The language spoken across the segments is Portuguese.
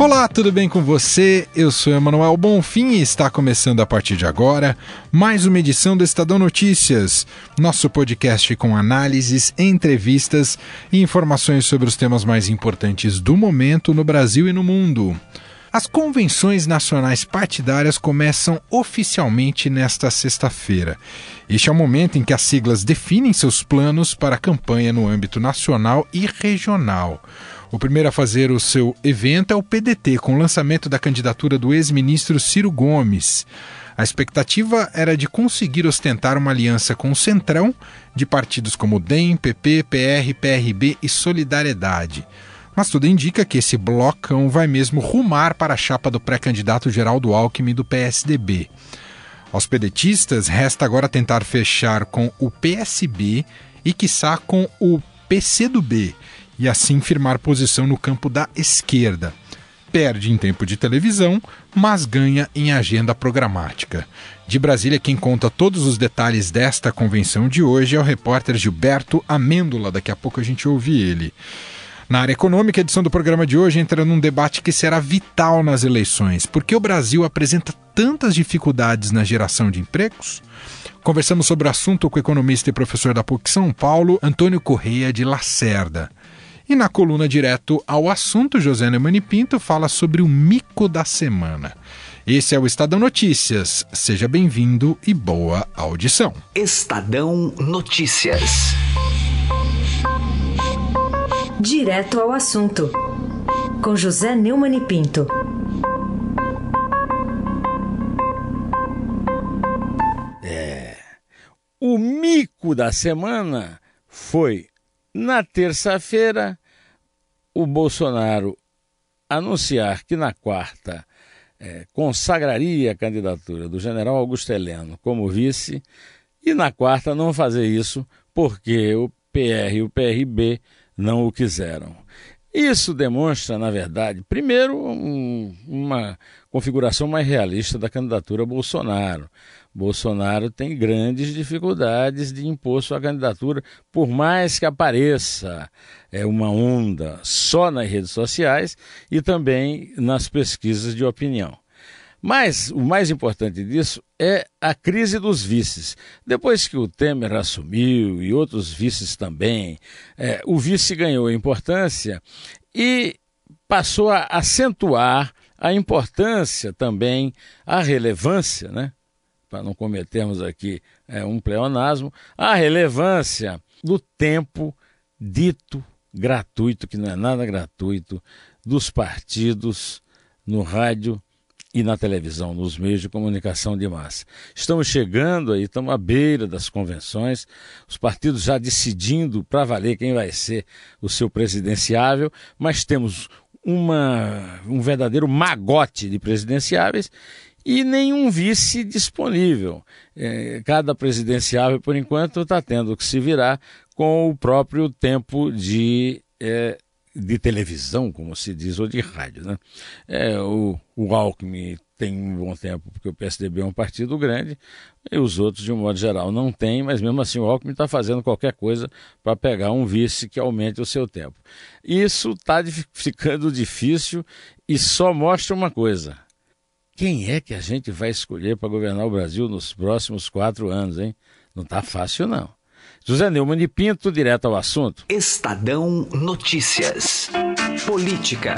Olá, tudo bem com você? Eu sou Emanuel Bonfim e está começando a partir de agora mais uma edição do Estadão Notícias, nosso podcast com análises, entrevistas e informações sobre os temas mais importantes do momento no Brasil e no mundo. As convenções nacionais partidárias começam oficialmente nesta sexta-feira. Este é o momento em que as siglas definem seus planos para a campanha no âmbito nacional e regional. O primeiro a fazer o seu evento é o PDT, com o lançamento da candidatura do ex-ministro Ciro Gomes. A expectativa era de conseguir ostentar uma aliança com o Centrão, de partidos como DEM, PP, PR, PRB e Solidariedade. Mas tudo indica que esse blocão vai mesmo rumar para a chapa do pré-candidato Geraldo Alckmin do PSDB. Aos pedetistas resta agora tentar fechar com o PSB e, quiçá, com o PCdoB, e assim firmar posição no campo da esquerda. Perde em tempo de televisão, mas ganha em agenda programática. De Brasília, quem conta todos os detalhes desta convenção de hoje é o repórter Gilberto Amêndola. Daqui a pouco a gente ouve ele. Na área econômica, a edição do programa de hoje entra num debate que será vital nas eleições. Por que o Brasil apresenta tantas dificuldades na geração de empregos? Conversamos sobre o assunto com o economista e professor da PUC São Paulo, Antônio Correia de Lacerda. E na coluna direto ao assunto, José Neumani Pinto fala sobre o mico da semana. Esse é o Estadão Notícias. Seja bem-vindo e boa audição. Estadão Notícias. Direto ao assunto. Com José Neumann Pinto. É. O mico da semana foi na terça-feira o Bolsonaro anunciar que na quarta é, consagraria a candidatura do general Augusto Heleno como vice e na quarta não fazer isso porque o PR e o PRB não o quiseram. Isso demonstra, na verdade, primeiro, um, uma configuração mais realista da candidatura Bolsonaro. Bolsonaro tem grandes dificuldades de impor sua candidatura, por mais que apareça é, uma onda só nas redes sociais e também nas pesquisas de opinião. Mas o mais importante disso é a crise dos vices. Depois que o Temer assumiu e outros vices também, é, o vice ganhou importância e passou a acentuar a importância também, a relevância, né? Para não cometermos aqui é, um pleonasmo, a relevância do tempo dito gratuito, que não é nada gratuito, dos partidos no rádio e na televisão, nos meios de comunicação de massa. Estamos chegando aí, estamos à beira das convenções, os partidos já decidindo para valer quem vai ser o seu presidenciável, mas temos uma, um verdadeiro magote de presidenciáveis e nenhum vice disponível. É, cada presidenciável, por enquanto, está tendo que se virar com o próprio tempo de, é, de televisão, como se diz, ou de rádio. Né? É, o, o Alckmin tem um bom tempo, porque o PSDB é um partido grande, e os outros, de um modo geral, não têm, mas mesmo assim o Alckmin está fazendo qualquer coisa para pegar um vice que aumente o seu tempo. Isso está ficando difícil e só mostra uma coisa quem é que a gente vai escolher para governar o Brasil nos próximos quatro anos, hein? Não está fácil, não. José Neumann de Pinto, direto ao assunto. Estadão Notícias. Política.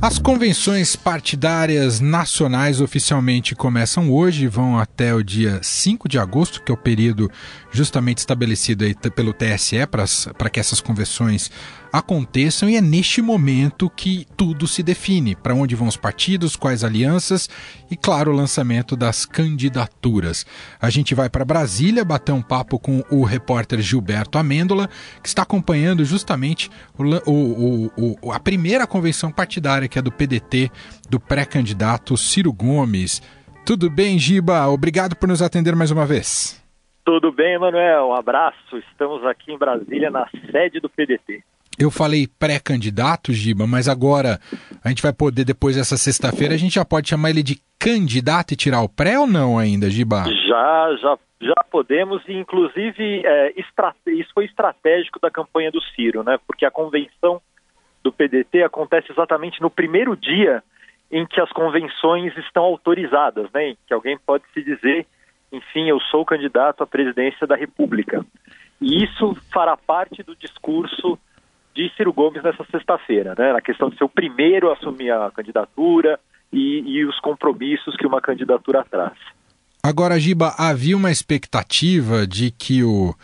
As convenções partidárias nacionais oficialmente começam hoje e vão até o dia 5 de agosto, que é o período justamente estabelecido pelo TSE para que essas convenções aconteçam e é neste momento que tudo se define, para onde vão os partidos, quais alianças e, claro, o lançamento das candidaturas. A gente vai para Brasília bater um papo com o repórter Gilberto Amêndola, que está acompanhando justamente o, o, o, a primeira convenção partidária, que é do PDT, do pré-candidato Ciro Gomes. Tudo bem, Giba? Obrigado por nos atender mais uma vez. Tudo bem, Emanuel. Um abraço. Estamos aqui em Brasília, na sede do PDT. Eu falei pré-candidato, Giba, mas agora a gente vai poder, depois dessa sexta-feira, a gente já pode chamar ele de candidato e tirar o pré ou não ainda, Giba? Já, já, já podemos, e inclusive é, isso foi estratégico da campanha do Ciro, né? Porque a convenção do PDT acontece exatamente no primeiro dia em que as convenções estão autorizadas, né? Que alguém pode se dizer, enfim, eu sou candidato à presidência da República. E isso fará parte do discurso de Ciro Gomes nessa sexta-feira, né? Na questão de ser o primeiro a assumir a candidatura e, e os compromissos que uma candidatura traz. Agora, Giba, havia uma expectativa de que o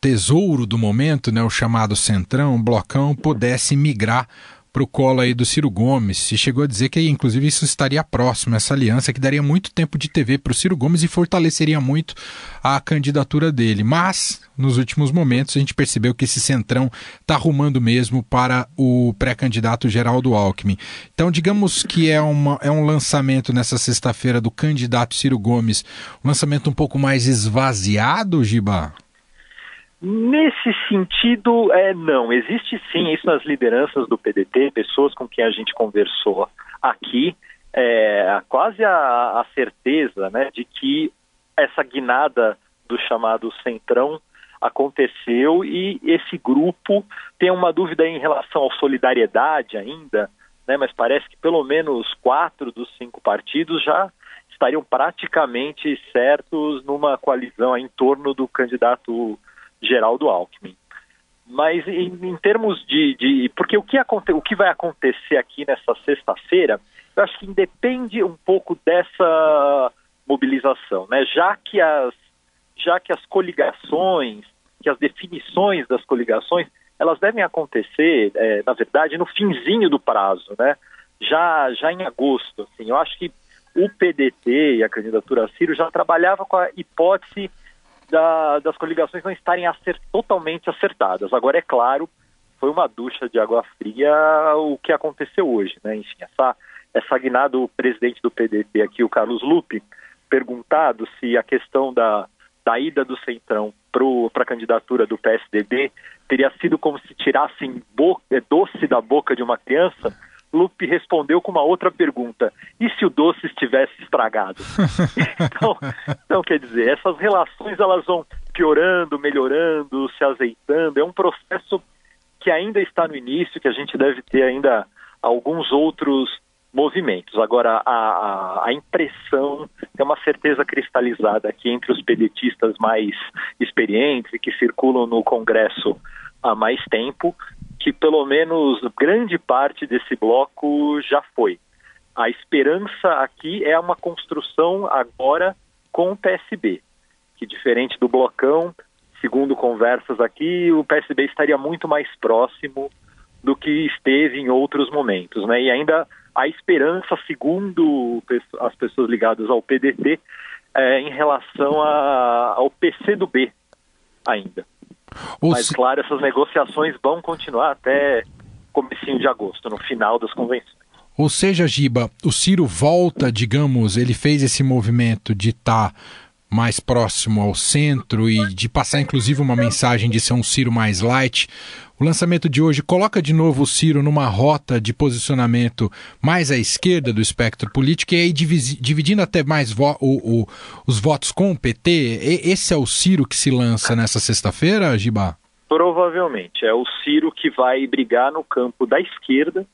tesouro do momento, né, o chamado Centrão, o Blocão, pudesse migrar para o colo aí do Ciro Gomes. Se chegou a dizer que, inclusive, isso estaria próximo, essa aliança, que daria muito tempo de TV para o Ciro Gomes e fortaleceria muito a candidatura dele. Mas, nos últimos momentos, a gente percebeu que esse centrão está arrumando mesmo para o pré-candidato Geraldo Alckmin. Então, digamos que é, uma, é um lançamento nessa sexta-feira do candidato Ciro Gomes, um lançamento um pouco mais esvaziado, Giba? Nesse sentido, é, não. Existe sim isso nas lideranças do PDT, pessoas com quem a gente conversou aqui, é, quase a, a certeza né, de que essa guinada do chamado Centrão aconteceu e esse grupo tem uma dúvida em relação à solidariedade ainda, né, mas parece que pelo menos quatro dos cinco partidos já estariam praticamente certos numa coalizão em torno do candidato Geraldo Alckmin. Mas em, em termos de, de, Porque o que, aconte, o que vai acontecer aqui nessa sexta-feira, eu acho que independe um pouco dessa mobilização, né? Já que as, já que as coligações, que as definições das coligações, elas devem acontecer, é, na verdade, no finzinho do prazo, né? Já, já em agosto, assim. Eu acho que o PDT e a candidatura Ciro já trabalhava com a hipótese da, das coligações não estarem acert, totalmente acertadas. Agora, é claro, foi uma ducha de água fria o que aconteceu hoje, né? Enfim, essa, essa guinada do presidente do PDT aqui, o Carlos Lupe, perguntado se a questão da, da ida do Centrão para a candidatura do PSDB teria sido como se tirassem é, doce da boca de uma criança, Lupe respondeu com uma outra pergunta: e se o doce estivesse estragado? então, então, quer dizer, essas relações elas vão piorando, melhorando, se azeitando. É um processo que ainda está no início, que a gente deve ter ainda alguns outros movimentos. Agora, a, a, a impressão é uma certeza cristalizada aqui entre os pedetistas mais experientes e que circulam no Congresso há mais tempo, que pelo menos grande parte desse bloco já foi. A esperança aqui é uma construção agora com o PSB, que diferente do blocão, segundo conversas aqui, o PSB estaria muito mais próximo do que esteve em outros momentos, né? E ainda a esperança, segundo as pessoas ligadas ao PDT, é em relação a, ao PCdoB ainda. Ou Mas, se... claro, essas negociações vão continuar até comecinho de agosto, no final das convenções. Ou seja, Giba, o Ciro volta, digamos, ele fez esse movimento de estar tá mais próximo ao centro e de passar inclusive uma mensagem de ser um Ciro mais light. O lançamento de hoje coloca de novo o Ciro numa rota de posicionamento mais à esquerda do espectro político e aí dividindo até mais vo o, o, os votos com o PT. E, esse é o Ciro que se lança nessa sexta-feira, Giba? Provavelmente. É o Ciro que vai brigar no campo da esquerda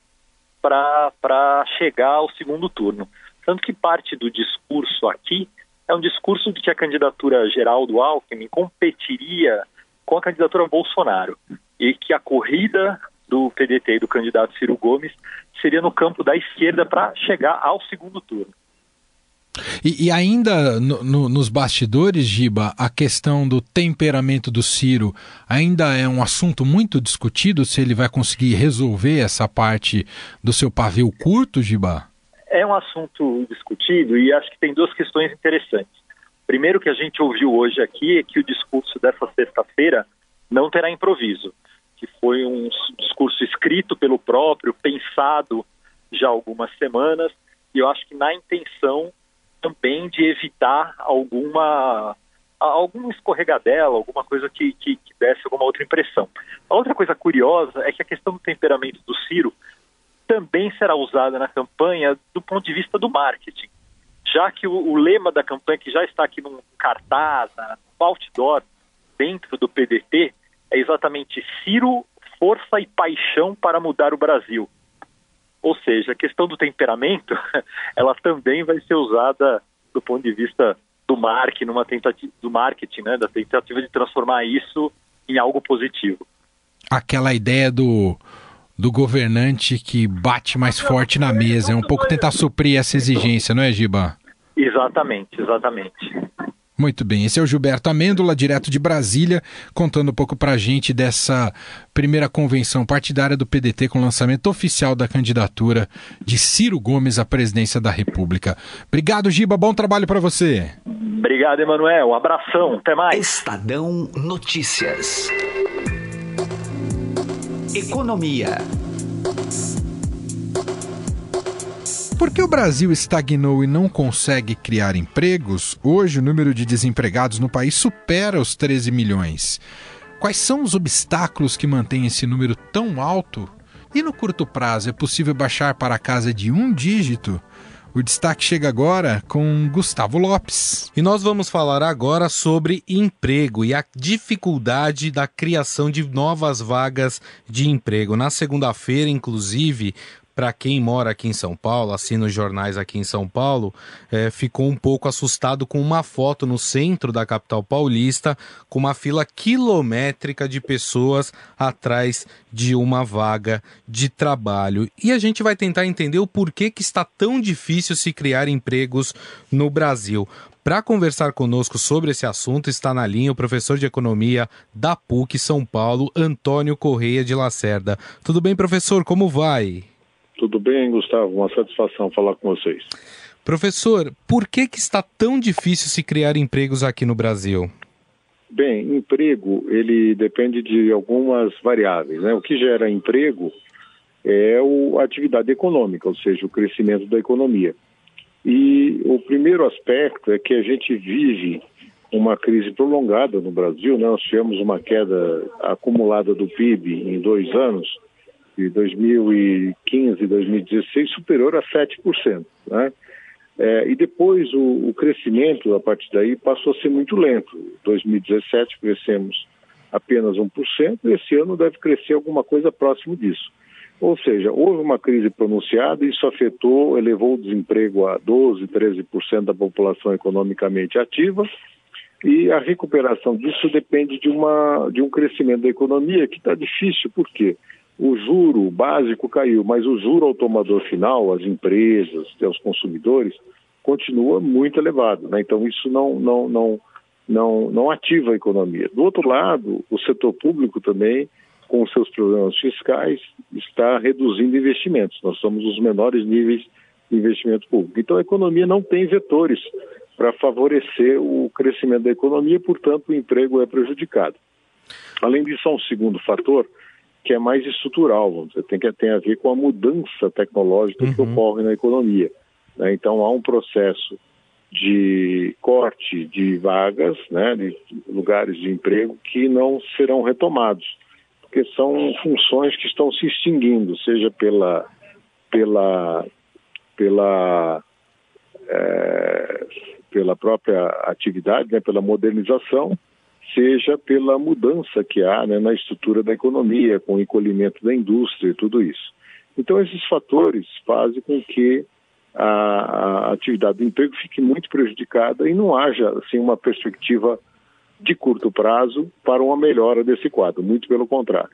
para chegar ao segundo turno. Tanto que parte do discurso aqui é um discurso de que a candidatura geral do Alckmin competiria com a candidatura Bolsonaro e que a corrida do PDT e do candidato Ciro Gomes seria no campo da esquerda para chegar ao segundo turno. E, e ainda no, no, nos bastidores, Giba, a questão do temperamento do Ciro ainda é um assunto muito discutido se ele vai conseguir resolver essa parte do seu pavio curto, Giba? É um assunto discutido e acho que tem duas questões interessantes. Primeiro que a gente ouviu hoje aqui é que o discurso dessa sexta-feira não terá improviso, que foi um discurso escrito pelo próprio, pensado já algumas semanas, e eu acho que na intenção também de evitar alguma algum escorregadela, alguma coisa que, que, que desse alguma outra impressão. A outra coisa curiosa é que a questão do temperamento do Ciro também será usada na campanha do ponto de vista do marketing, já que o, o lema da campanha, que já está aqui num cartaz, no outdoor, dentro do PDT, é exatamente Ciro, força e paixão para mudar o Brasil. Ou seja, a questão do temperamento, ela também vai ser usada do ponto de vista do marketing, numa tentativa do marketing, né, da tentativa de transformar isso em algo positivo. Aquela ideia do do governante que bate mais forte na mesa, é um pouco tentar suprir essa exigência, não é, Giba? Exatamente, exatamente. Muito bem, esse é o Gilberto Amêndola, direto de Brasília, contando um pouco pra gente dessa primeira convenção partidária do PDT com o lançamento oficial da candidatura de Ciro Gomes à presidência da República. Obrigado, Giba, bom trabalho para você. Obrigado, Emanuel, um abração, até mais. Estadão Notícias. Economia. Por que o Brasil estagnou e não consegue criar empregos? Hoje, o número de desempregados no país supera os 13 milhões. Quais são os obstáculos que mantêm esse número tão alto? E no curto prazo, é possível baixar para a casa de um dígito? O destaque chega agora com Gustavo Lopes. E nós vamos falar agora sobre emprego e a dificuldade da criação de novas vagas de emprego. Na segunda-feira, inclusive, para quem mora aqui em São Paulo, assina os jornais aqui em São Paulo, é, ficou um pouco assustado com uma foto no centro da capital paulista, com uma fila quilométrica de pessoas atrás de uma vaga de trabalho. E a gente vai tentar entender o porquê que está tão difícil se criar empregos no Brasil. Para conversar conosco sobre esse assunto, está na linha o professor de economia da PUC São Paulo, Antônio Correia de Lacerda. Tudo bem, professor? Como vai? Tudo bem, Gustavo? Uma satisfação falar com vocês. Professor, por que, que está tão difícil se criar empregos aqui no Brasil? Bem, emprego, ele depende de algumas variáveis. Né? O que gera emprego é a atividade econômica, ou seja, o crescimento da economia. E o primeiro aspecto é que a gente vive uma crise prolongada no Brasil. Né? Nós tivemos uma queda acumulada do PIB em dois anos de 2015 e 2016 superior a 7%. Né? É, e depois o, o, crescimento a partir daí passou a ser muito lento. Em 2017 crescemos apenas 1%, e esse ano deve crescer alguma coisa próximo disso. Ou seja, houve uma crise pronunciada e isso afetou, elevou o desemprego a 12%, 13% da população economicamente ativa, e a recuperação disso depende de, uma, de um crescimento da economia que está difícil, por quê? O juro básico caiu, mas o juro ao tomador final, as empresas, os consumidores, continua muito elevado. Né? Então isso não, não, não, não, não ativa a economia. Do outro lado, o setor público também, com seus problemas fiscais, está reduzindo investimentos. Nós somos os menores níveis de investimento público. Então a economia não tem vetores para favorecer o crescimento da economia, portanto o emprego é prejudicado. Além disso, há um segundo fator, que é mais estrutural, vamos dizer, tem, que, tem a ver com a mudança tecnológica uhum. que ocorre na economia. Né? Então há um processo de corte de vagas, né, de lugares de emprego que não serão retomados, porque são funções que estão se extinguindo, seja pela pela pela é, pela própria atividade, né, pela modernização seja pela mudança que há né, na estrutura da economia, com o encolhimento da indústria e tudo isso. Então, esses fatores fazem com que a, a atividade do emprego fique muito prejudicada e não haja assim, uma perspectiva de curto prazo para uma melhora desse quadro, muito pelo contrário.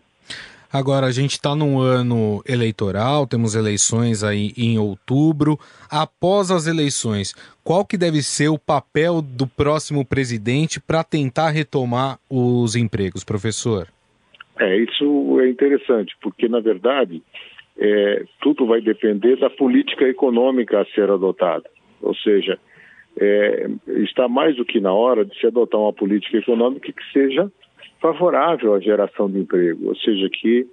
Agora, a gente está num ano eleitoral, temos eleições aí em outubro. Após as eleições, qual que deve ser o papel do próximo presidente para tentar retomar os empregos, professor? É, isso é interessante, porque, na verdade, é, tudo vai depender da política econômica a ser adotada. Ou seja, é, está mais do que na hora de se adotar uma política econômica que seja favorável à geração de emprego, ou seja, que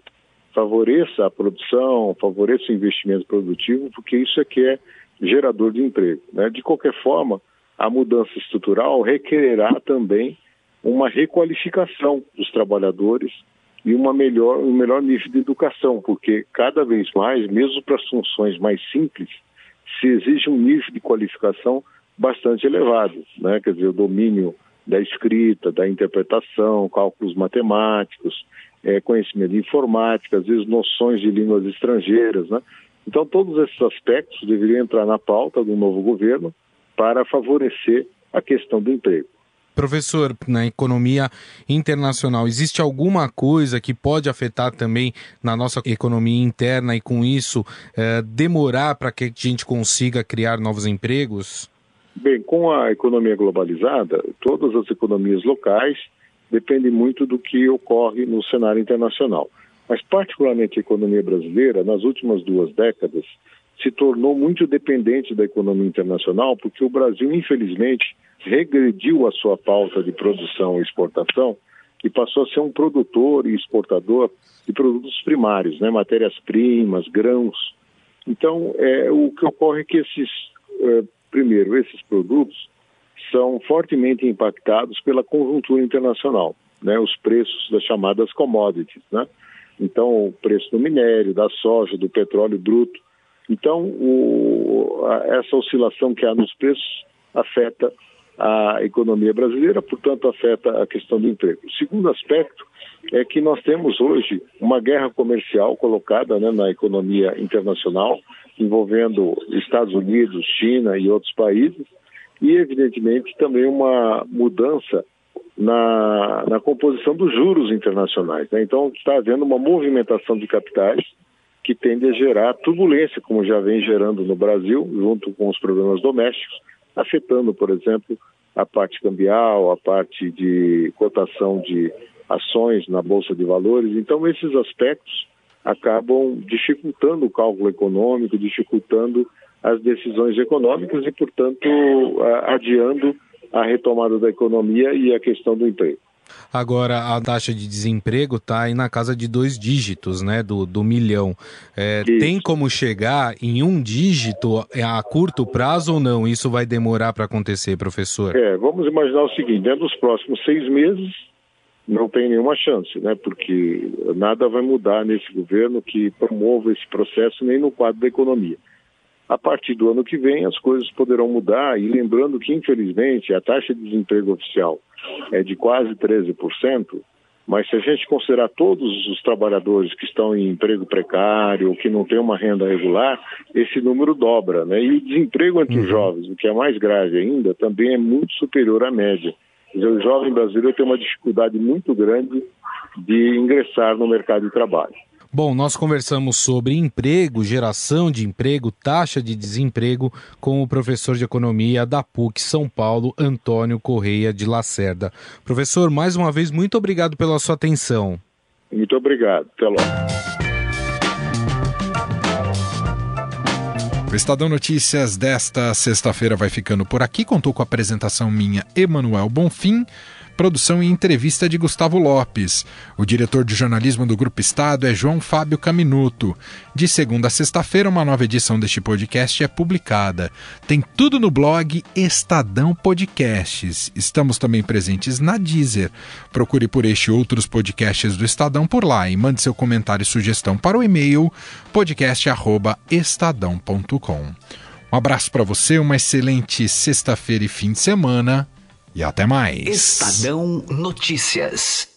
favoreça a produção, favoreça o investimento produtivo, porque isso é que é gerador de emprego. Né? De qualquer forma, a mudança estrutural requererá também uma requalificação dos trabalhadores e uma melhor, um melhor nível de educação, porque cada vez mais, mesmo para as funções mais simples, se exige um nível de qualificação bastante elevado, né? quer dizer, o domínio da escrita, da interpretação, cálculos matemáticos, é, conhecimento de informática, às vezes noções de línguas estrangeiras. Né? Então, todos esses aspectos deveriam entrar na pauta do novo governo para favorecer a questão do emprego. Professor, na economia internacional, existe alguma coisa que pode afetar também na nossa economia interna e, com isso, eh, demorar para que a gente consiga criar novos empregos? Bem, com a economia globalizada, todas as economias locais dependem muito do que ocorre no cenário internacional. Mas, particularmente a economia brasileira, nas últimas duas décadas, se tornou muito dependente da economia internacional, porque o Brasil, infelizmente, regrediu a sua pauta de produção e exportação e passou a ser um produtor e exportador de produtos primários, né, matérias-primas, grãos. Então, é, o que ocorre é que esses é, Primeiro, esses produtos são fortemente impactados pela conjuntura internacional, né, os preços das chamadas commodities, né? Então, o preço do minério, da soja, do petróleo bruto. Então, o, a, essa oscilação que há nos preços afeta a economia brasileira, portanto, afeta a questão do emprego. O segundo aspecto é que nós temos hoje uma guerra comercial colocada né, na economia internacional, envolvendo Estados Unidos, China e outros países, e, evidentemente, também uma mudança na, na composição dos juros internacionais. Né? Então, está havendo uma movimentação de capitais que tende a gerar turbulência, como já vem gerando no Brasil, junto com os problemas domésticos, afetando, por exemplo, a parte cambial, a parte de cotação de ações na Bolsa de Valores. Então, esses aspectos acabam dificultando o cálculo econômico, dificultando as decisões econômicas e, portanto, adiando a retomada da economia e a questão do emprego. Agora, a taxa de desemprego está aí na casa de dois dígitos, né, do, do milhão. É, tem como chegar em um dígito a curto prazo ou não? Isso vai demorar para acontecer, professor? É, vamos imaginar o seguinte, dentro dos próximos seis meses, não tem nenhuma chance, né? Porque nada vai mudar nesse governo que promova esse processo nem no quadro da economia. A partir do ano que vem as coisas poderão mudar e lembrando que infelizmente a taxa de desemprego oficial é de quase 13%, mas se a gente considerar todos os trabalhadores que estão em emprego precário, ou que não têm uma renda regular, esse número dobra, né? E o desemprego entre os uhum. jovens, o que é mais grave ainda, também é muito superior à média. O jovem brasileiro tem uma dificuldade muito grande de ingressar no mercado de trabalho. Bom, nós conversamos sobre emprego, geração de emprego, taxa de desemprego com o professor de economia da PUC São Paulo, Antônio Correia de Lacerda. Professor, mais uma vez, muito obrigado pela sua atenção. Muito obrigado. Até logo. O Estadão Notícias desta sexta-feira vai ficando por aqui. Contou com a apresentação minha, Emanuel Bonfim. Produção e entrevista de Gustavo Lopes. O diretor de jornalismo do Grupo Estado é João Fábio Caminuto. De segunda a sexta-feira, uma nova edição deste podcast é publicada. Tem tudo no blog Estadão Podcasts. Estamos também presentes na Deezer. Procure por este e outros podcasts do Estadão por lá e mande seu comentário e sugestão para o e-mail podcast@estadão.com. Um abraço para você, uma excelente sexta-feira e fim de semana e até mais. Estadão Notícias.